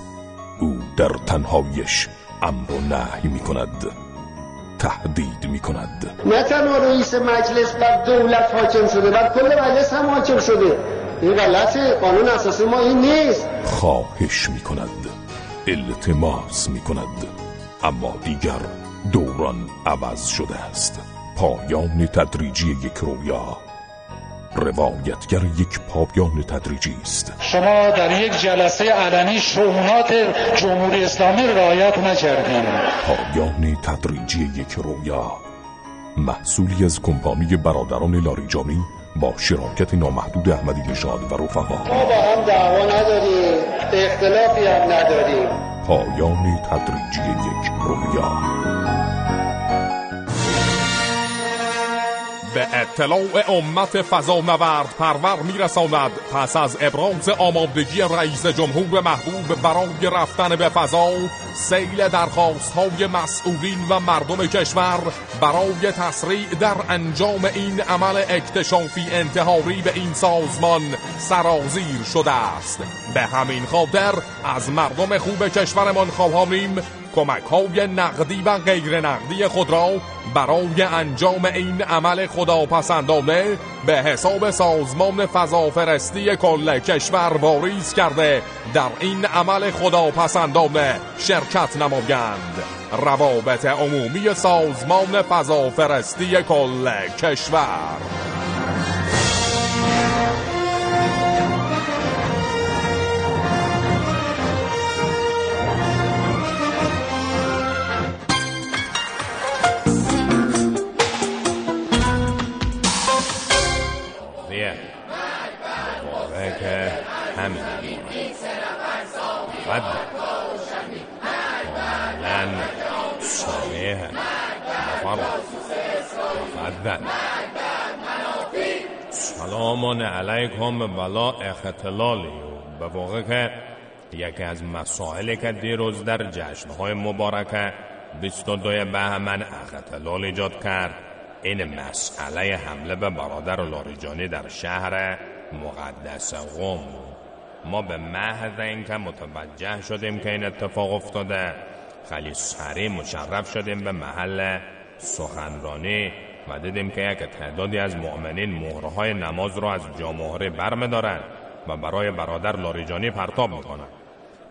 او در تنهایش امر و نهی می کند تهدید می کند نه تنها رئیس مجلس بر دولت حاکم شده بر کل مجلس هم حاکم شده. این غلطه قانون اساسی ما این نیست. خواهش می کند التماس می کند اما دیگر دوران عوض شده است. پایان تدریجی یک رویا. روایتگر یک پایان تدریجی است. شما در یک جلسه علنی شعونات جمهوری اسلامی رعایت نکردین. پایان تدریجی یک رویا. محصولی از کمپانی برادران لاریجانی با شراکت نامحدود احمدی نژاد و رفقا. ما با هم دعوا نداریم. اختلافی هم نداریم. پایان تدریجی یک رویا. به اطلاع امت فضا نورد. پرور میرساند. پس از ابراز آمادگی رئیس جمهور محبوب برای رفتن به فضا سیل درخواست های مسئولین و مردم کشور برای تسریع در انجام این عمل اکتشافی انتحاری به این سازمان سرازیر شده است. به همین خاطر از مردم خوب کشورمان خواهانیم کمک های نقدی و غیر نقدی خود را برای انجام این عمل خداپسندانه به حساب سازمان فضافرستی کل کشور واریز کرده. در این عمل خداپسندانه شرکت نمایند. روابط عمومی سازمان فضافرستی کل کشور. تفضل سلام علیکم بلا اختلالی. به واقع که یکی از مسائلی که دیروز در جشنهای مبارکه 22 بهمن اختلال ایجاد کرد این مسئله حمله به برادر لاریجانی در شهر مقدس قوم ما به محض اینکه متوجه شدیم که این اتفاق افتاده خیلی سریع مشرف شدیم به محل سخنرانی و دیدیم که یک تعدادی از مؤمنین مهرهای نماز را از جامهره برمه دارند و برای برادر لاریجانی پرتاب می‌کنند.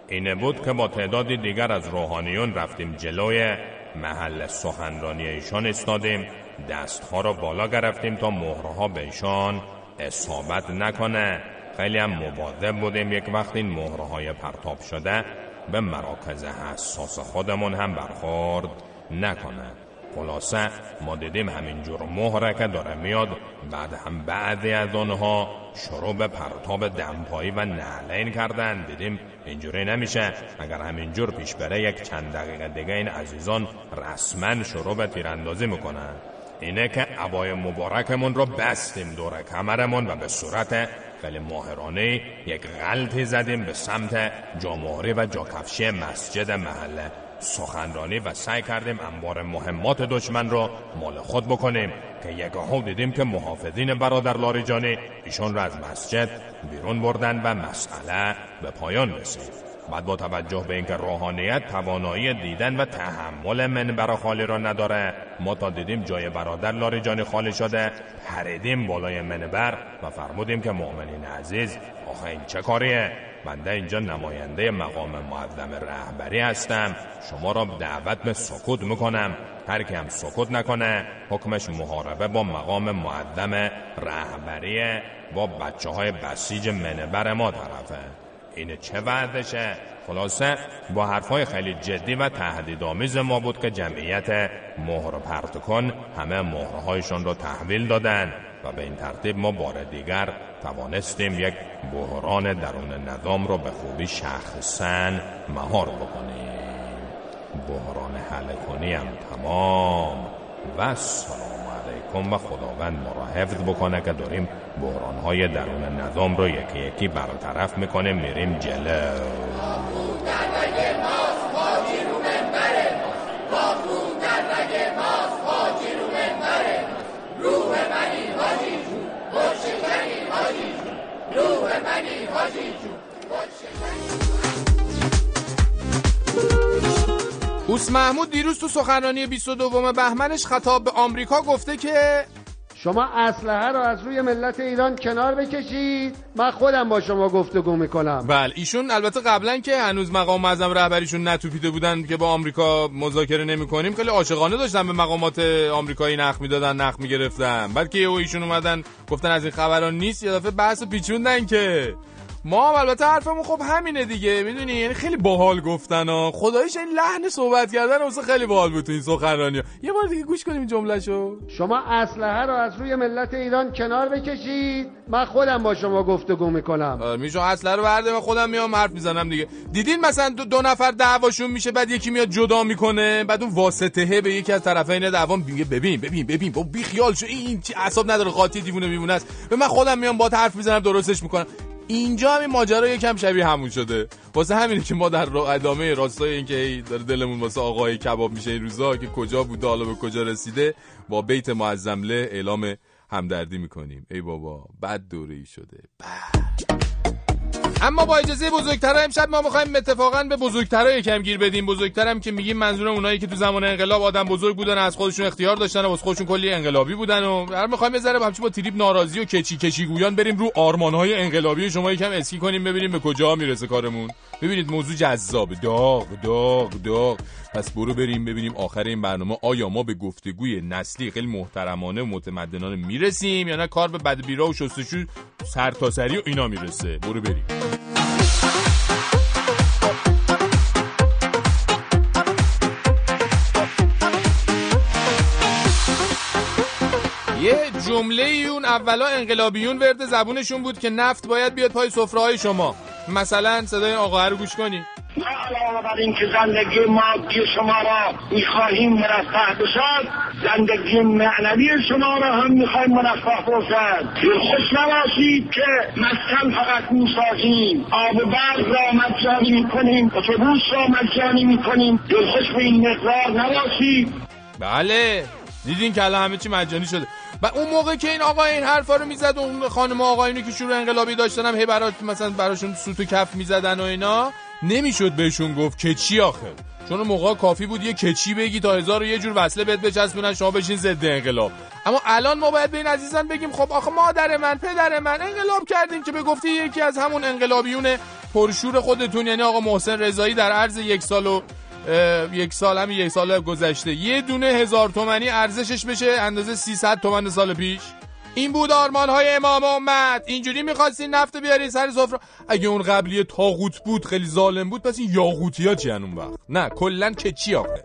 اینه بود که با تعدادی دیگر از روحانیون رفتیم جلوی محل سخنرانی ایشان استادیم دستها را بالا گرفتیم تا مهرها به ایشان اصابت نکنه. خیلی هم مواظب بودیم یک وقت این مهرهای پرتاب شده به مراکز حساس خودمون هم برخورد نکنه خلاصه ما دیدیم همینجور مهره داره میاد بعد هم بعضی از آنها شروع به پرتاب دمپایی و نعلین کردن. دیدیم اینجوری نمیشه. اگر همینجور پیش بره یک چند دقیقه دیگه این عزیزان رسما شروع به تیراندازی می‌کنن. اینه که عبای مبارکمون رو بستیم دور کمرمون و به صورت خیلی ماهرانه یک غلطی زدیم به سمت جامهوری و جاکفشی مسجد محله. سخنرانی و سعی کردیم انبار مهمات دشمن را مال خود بکنیم که یک ها دیدیم که محافظین برادر لاریجانی ایشون را از مسجد بیرون بردن و مسئله به پایان رسید. بعد با توجه به اینکه روحانیت توانایی دیدن و تحمل منبر خالی را نداره ما تا دیدیم جای برادر لاریجانی خالی شده پریدیم بالای منبر و فرمودیم که مؤمنین عزیز آخه این چه کاریه؟ بنده اینجا نماینده مقام معظم رهبری هستم. شما را دعوت به سکوت می‌کنم. هر کی هم سکوت نکنه حکمش محاربه با مقام معظم رهبری با بچه های بسیج منبر ما طرفه. این چه وعدشه؟ خلاصه با حرفای خیلی جدی و تهدیدآمیز ما بود که جمعیت مهر پرت کن همه مهرهایشان را تحویل دادن. و به این ترتیب ما بار دیگر توانستیم یک بحران درون نظام را به خوبی شخصا مهار بکنیم. بحران حل کنی تمام. و سلام علیکم و خداوند ما را حفظ بکنه که داریم بحران های درون نظام رو یکی یکی برطرف می‌کنه میریم جلو. محمود دیروز تو سخنرانی 22 بهمنش خطاب به آمریکا گفته که شما اسلحه رو از روی ملت ایران کنار بکشید. من خودم با شما گفتگو می‌کنم. بله ایشون البته قبلا که هنوز مقام معظم رهبریشون نتوپیده بودن که با آمریکا مذاکره نمی کنیم خیلی عاشقانه داشتن به مقامات آمریکایی نخ می‌دادن نخ می‌گرفتن. بعد که ایشون اومدن گفتن از این خبران نیست یه دفعه بحث پیچوندن که ما هم البته حرفمون خب همینه دیگه می‌دونی؟ یعنی خیلی باحال گفتن ها. خدایش این لحن صحبت کردن واسه خیلی باحال بود تو این سخنرانی یه بار دیگه گوش کنیم جملهشو. شما اسلحه رو از روی ملت ایران کنار بکشید. من خودم با شما گفتگو می‌کنم. میشو اسلحه رو برده و خودم میام حرف می‌زنم دیگه. دیدین مثلا دو, دو نفر دعواشون میشه بعد یکی میاد جدا می‌کنه بعد اون واسطه به یکی از طرفین دعوا میگه ببین ببین ببین با بی خیال شو. این چی اعصاب نداره قاطی دیوونه میمونه است. به من خودم میام با حرف می‌زنم درستش می‌کنم. اینجا همین ماجرا یکم شبیه همون شده. واسه همینه که ما در ادامه راستای این که داره دلمون واسه آقای کباب میشه این روزا که کجا بوده حالا به کجا رسیده با بیت معظمله اعلام همدردی می‌کنیم. ای بابا بد دوره ای شده. بد. اما با اجازه بزرگترها امشب ما می‌خوایم اتفاقا به بزرگترها یکم گیر بدیم. بزرگترم که میگیم منظور اونایی که تو زمان انقلاب آدم بزرگ بودن از خودشون اختیار داشتن و از خودشون کلی انقلابی بودن و هر می‌خوایم بذاره با با تریپ ناراضی و کچی کچی گویان بریم رو آرمانهای انقلابی شما یکم اسکی کنیم ببینیم به کجا می‌رسه کارمون. ببینید موضوع جذاب. داغ داغ داغ. پس برو بریم ببینیم آخر این برنامه آیا ما به گفتگوی نسلی خیلی محترمانه و متمدنانه می‌رسیم یا نه؟ کار به بدبیرا و شستشو سرتاسری و اینا می‌رسه. برو بریم. یه جمله اون اولا انقلابیون ورد زبونشون بود که نفت باید بیاد پای سفره شما. مثلا صدای آقا رو گوش کنی. علاوه بر اینکه زندگی مادی شما را می‌خواهیم مرفه بشد زندگی معنوی شما را هم می‌خواهیم مرفه باشد خوش نباشید که مسکن فقط می‌سازیم. آب برق را مجانی می‌کنیم اتوبوس را مجانی می‌کنیم. دلخوش به این مقدار نباشید. بله دیدین که الان همه چی مجانی شده. و اون موقع که این آقا این حرفا رو می‌زد اون خانم آقایونی که شروع انقلابی داشتن هم هی برات مثلا براشون سوت و کف می‌زدن و اینا نمی‌شد بهشون گفت که چی آخه. چون موقع کافی بود یه کچی بگی تا هزار و یه جور وصله بهت بچسبونن شما بشین ضد انقلاب. اما الان ما باید به این عزیزان بگیم خب آخه مادر من پدر من انقلاب کردیم که به گفته یکی از همون انقلابیون پرشور خودتون یعنی آقا محسن رضایی در عرض یک سال و یک سال هم یک سال گذشته. یه دونه هزار تومنی ارزشش بشه اندازه 300 تومن سال پیش. این بود آرمان های امام امت. اینجوری می‌خواستین نفت بیاری سر سفره اگه اون قبلی تاغوت بود خیلی ظالم بود پس این یاغوتی ها چی اون وقت؟ نه کلا که چی آخه؟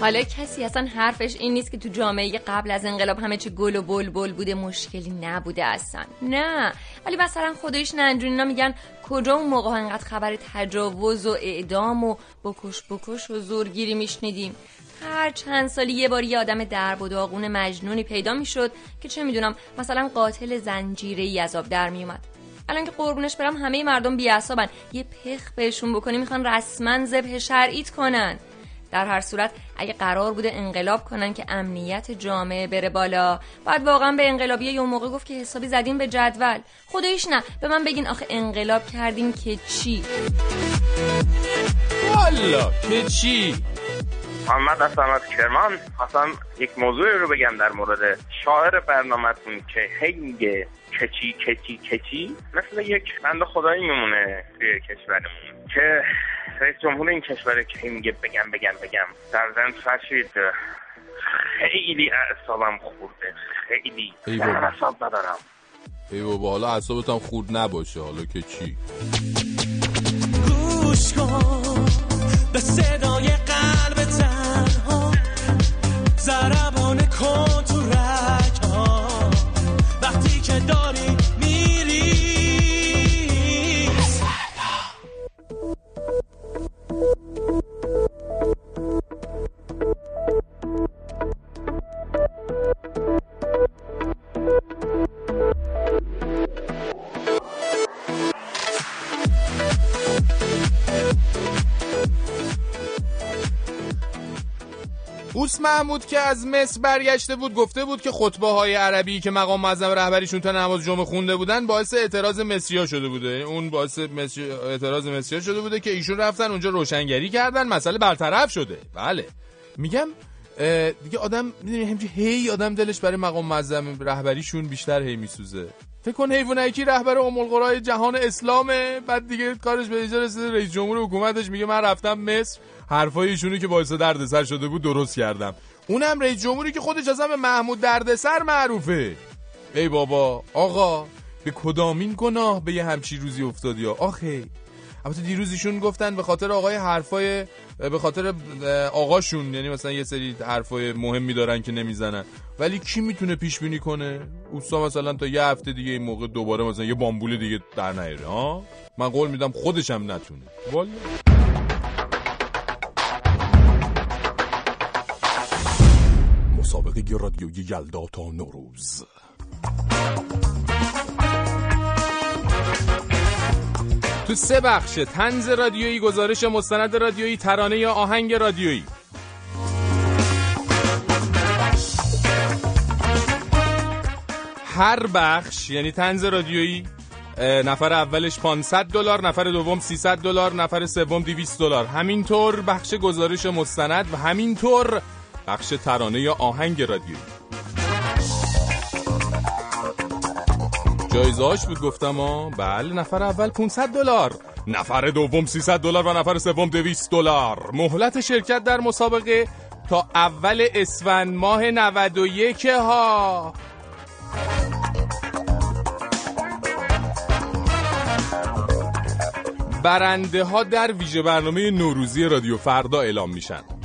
حالا کسی اصلا حرفش این نیست که تو جامعه قبل از انقلاب همه چی گل و بل بل بوده مشکلی نبوده اصلا. نه. ولی مثلا خودش ننجونینا میگن کجا اون موقع انقدر خبر تجاوز و اعدام و بکش بکش و زورگیری میشنیدیم؟ هر چند سالی یه بار یه آدم درب و داغون مجنونی پیدا می‌شد که چه می‌دونم مثلا قاتل زنجیره ای آب در میومد الان که قربونش برم همه مردم بیعصابن یه پخ بهشون بکنی می‌خوان رسما ذبح شرعیت کنن. در هر صورت اگه قرار بوده انقلاب کنن که امنیت جامعه بره بالا. بعد واقعا به انقلابی یه موقع گفت که حسابی زدیم به جدول. خودش نه به من بگین آخه انقلاب کردیم که چی؟ والا که چی؟ محمد اسمت کرمان خواستم یک موضوع رو بگم در مورد شاعر برنامهتون که هی میگه کچی کچی کچی. مثل یک بند خدایی میمونه توی کشورمون. که رئیس جمهور این کشور که میگه بگم بگم بگم. در زن فرشید خیلی اعصابم خورده خیلی. اعصاب ندارم. ای بابا حالا اعصابت هم خورد نباشه. حالا که چی؟ گوش کن. به صدای قلب تنها. ضربان کن تو رگها. وقتی که داری اوس محمود که از مصر برگشته بود گفته بود که خطبه های عربی که مقام معظم رهبریشون تا نماز جمعه خونده بودن باعث اعتراض مصریا شده بوده. اون باعث مصری... اعتراض مصریا شده بوده که ایشون رفتن اونجا روشنگری کردن مسئله برطرف شده. بله. میگم دیگه آدم می‌دونی همچی هی آدم دلش برای مقام معظم رهبریشون بیشتر هی میسوزه. فکر کن حیوانکی رهبر ام القرای جهان اسلامه بعد دیگه کارش به اینجا رسیده رئیس جمهور حکومتش میگه من رفتم مصر. حرفای ایشونو که باعث دردسر شده بود درست کردم. اونم رئیس جمهوری که خودش به محمود دردسر معروفه. ای بابا آقا به کدامین گناه به یه همچی روزی افتادی؟ آخه. البته دیروز ایشون گفتن به خاطر آقای حرفای به خاطر آقاشون یعنی مثلا یه سری حرفای مهمی دارن که نمی‌زنن. ولی کی می‌تونه پیش بینی کنه؟ اوستا مثلا تا یه هفته دیگه این موقع دوباره مثلا یه بامبول دیگه در نیاره ها؟ من قول میدم خودشم نتونه. والا. مسابقه رادیویی یلدا تا نوروز تو سه بخش تنز رادیویی گزارش مستند رادیویی ترانه یا آهنگ رادیویی. هر بخش یعنی تنز رادیویی نفر اولش 500 دلار نفر دوم 300 دلار نفر سوم 200 دلار. همینطور بخش گزارش مستند و همینطور بخش ترانه یا آهنگ رادیویی جایزه هاش بود گفتم ها بله نفر اول 500 دلار. نفر دوم 300 دلار و نفر سوم 200 دلار. مهلت شرکت در مسابقه تا اول اسفند ماه 91 ها برنده ها. در ویژه برنامه نوروزی رادیو فردا اعلام میشن.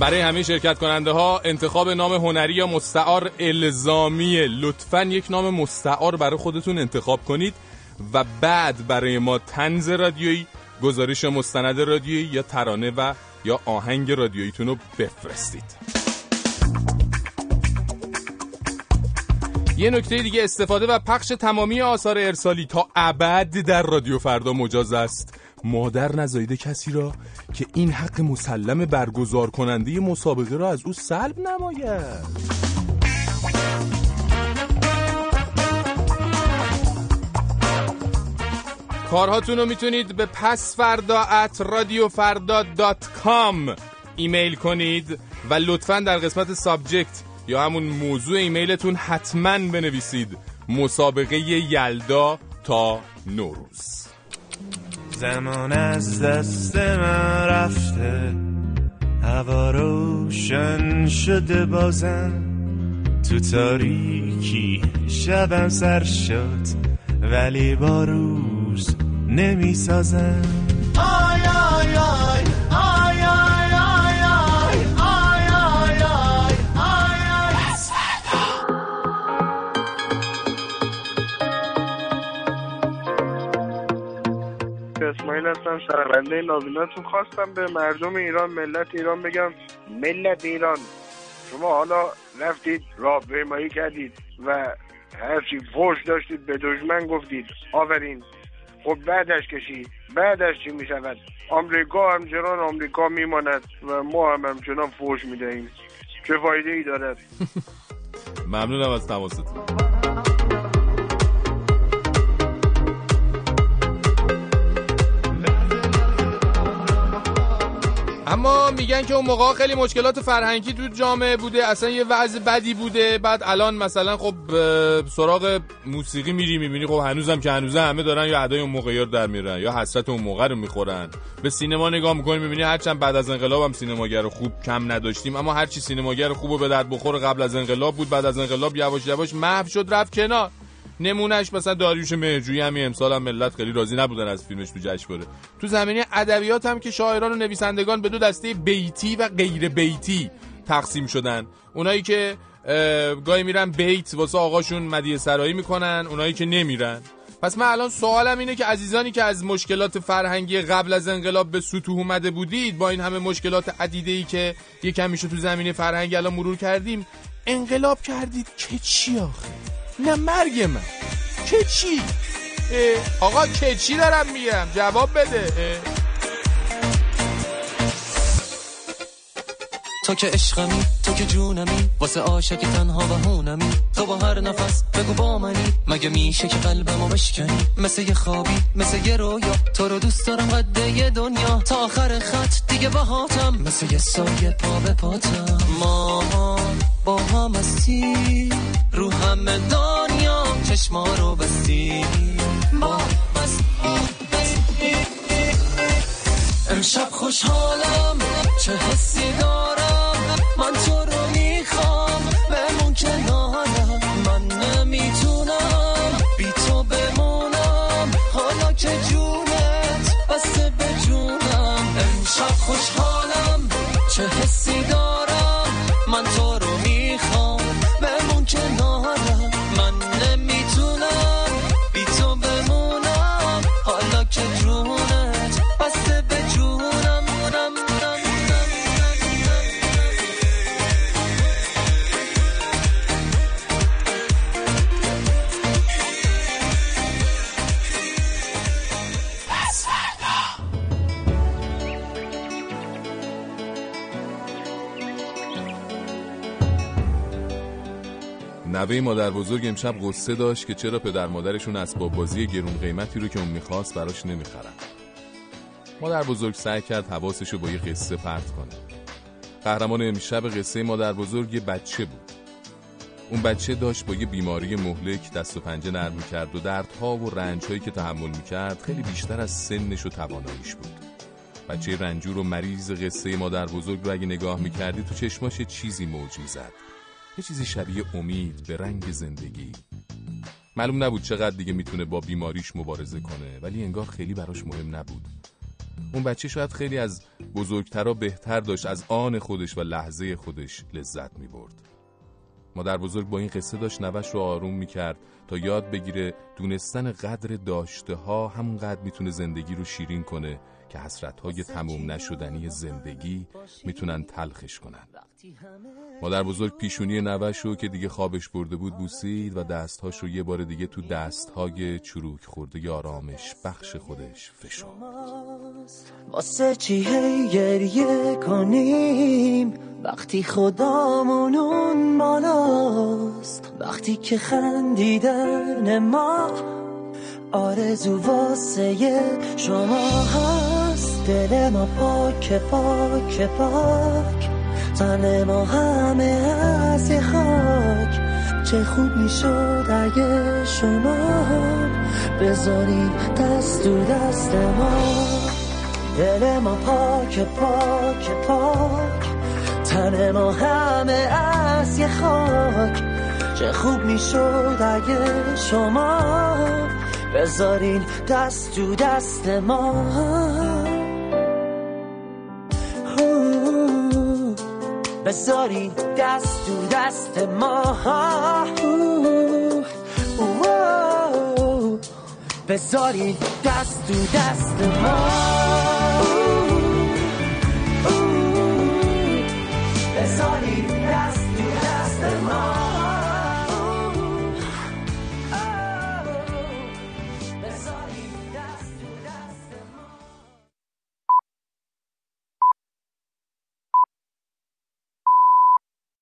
برای همه شرکت کننده ها انتخاب نام هنری یا مستعار الزامیه لطفا یک نام مستعار برای خودتون انتخاب کنید و بعد برای ما تنز رادیویی گزارش مستند رادیویی یا ترانه و یا آهنگ رادیوییتون رو بفرستید. یه نکته دیگه استفاده و پخش تمامی آثار ارسالی تا ابد در رادیو فردا مجاز است. مادر نزایده کسی را که این حق مسلم برگزار کننده مسابقه را از او سلب نماید. کارهاتون رو می‌تونید به پسفردا at رادیوفردا dot com ایمیل کنید و لطفا در قسمت subject یا همون موضوع ایمیلتون حتما بنویسید. مسابقه یلدا تا نوروز. زمان از دست من رفته. هوا روشن شده بازم. تو تاریکی شبم سر شد. ولی با روز نمی سازم آی آی آی آی. اسماعیل هستم شهرونده نابیناتون خواستم به مردم ایران ملت ایران بگم ملت ایران شما حالا رفتید راهپیمایی کردید و هرچی فوش داشتید به دشمن گفتید آورین. خب بعدش کشید بعدش چی می شود آمریکا همچنان آمریکا میماند و ما هم همچنان فوش می دهیم چه فایده ای دارد؟ ممنونم از تماستون اما میگن که اون موقع خیلی مشکلات فرهنگی تو جامعه بوده اصلا یه وضع بدی بوده. بعد الان مثلا خب سراغ موسیقی میری می‌بینی خب هنوزم که هنوزه همه دارن یا ادای اون موقعی رو در میرن یا حسرت اون موقع رو می‌خورن. به سینما نگاه می‌کنی می‌بینی هرچند بعد از انقلاب هم سینماگر خوب کم نداشتیم اما هرچی سینماگر خوب و به درد بخور قبل از انقلاب بود. بعد از انقلاب یواش یواش محو شد رفت کنار. نمونهش مثلا داریوش مهرجویی همین امسال هم ملت خیلی راضی نبودن از فیلمش تو جشنواره تو زمینه ادبیات هم که شاعران و نویسندگان به دو دسته بیتی و غیر بیتی تقسیم شدن. اونایی که اه، گاهی میرن بیت واسه آقاشون مدیه سرایی می‌کنن اونایی که نمیرن. پس من الان سوالم اینه که عزیزانی که از مشکلات فرهنگی قبل از انقلاب به سطوح اومده بودید با این همه مشکلات عدیده ای که یه کمیشو تو زمینه فرهنگی الان مرور کردیم انقلاب کردید که چی آخه؟ نه مرگ من. که چی؟ آقا که چی دارم میگم؟ جواب بده. تو که عشقمی تو که جونمی واسه عاشق تنها و هونمی. تو با هر نفس بگو با منی. مگه میشه که قلبمو بشکنی؟ مثل یه خوابی مثل یه رویا. تو رو دوست دارم قد یه دنیا. تا آخر خط دیگه باهاتم مثل یه سایه پا به پاتم. ما با هم هستی؟ رو همه دنیا چشما رو بستی؟ بس امشب خوشحالم چه حسی دارم؟ من تو رو می‌خوام بمون کنارم من نمی‌تونم بی تو بمونم. حالا که جونت بسته به جونم. امشب خوشحالم. نوه مادر بزرگ امشب قصه داشت که چرا پدر مادرشون اسباب بازی گرون قیمتی رو که اون می‌خواست براش نمی‌خرن. مادر بزرگ سعی کرد حواسش رو با یه قصه پرت کنه. قهرمان امشب قصه مادر بزرگ یه بچه بود. اون بچه داشت با یه بیماری مهلک دست و پنجه نرم می‌کرد و دردها و رنجهایی که تحمل می‌کرد خیلی بیشتر از سنش و تواناییش بود. بچه رنجور و مریض قصه مادر بزرگ رو اگه نگاه می‌کردی تو چشماش چیزی موج می‌زد. یه چیزی شبیه امید به رنگ زندگی. معلوم نبود چقدر دیگه می‌تونه با بیماریش مبارزه کنه ولی انگار خیلی براش مهم نبود. اون بچه شاید خیلی از بزرگترا بهتر داشت از آن خودش و لحظه خودش لذت می برد مادر بزرگ با این قصه داشت نوش رو آروم می کرد تا یاد بگیره دونستن قدر داشته ها همونقدر می‌تونه زندگی رو شیرین کنه که حسرت های تموم نشدنی زندگی می‌تونن تلخش کنن. مادر بزرگ پیشونی نوش رو که دیگه خوابش برده بود بوسید و دستهاش رو یه بار دیگه تو دستهای چروک خورده آرامش بخش خودش فشرد واسه چی گریه کنیم؟ وقتی خدامون اون بالاست. وقتی که خندیدن ما آرزو واسه شما هست. دل ما پاک پاک پاک. تن ما همه از خاک چه خوب می‌شد اگه شما بذارین دست تو دست ما. دل ما پاک پاک پاک. تن ما همه از خاک. چه خوب می‌شد اگه شما بذارین دست تو دست ما. بذارین دست تو دست ما بذارین دست تو دست ما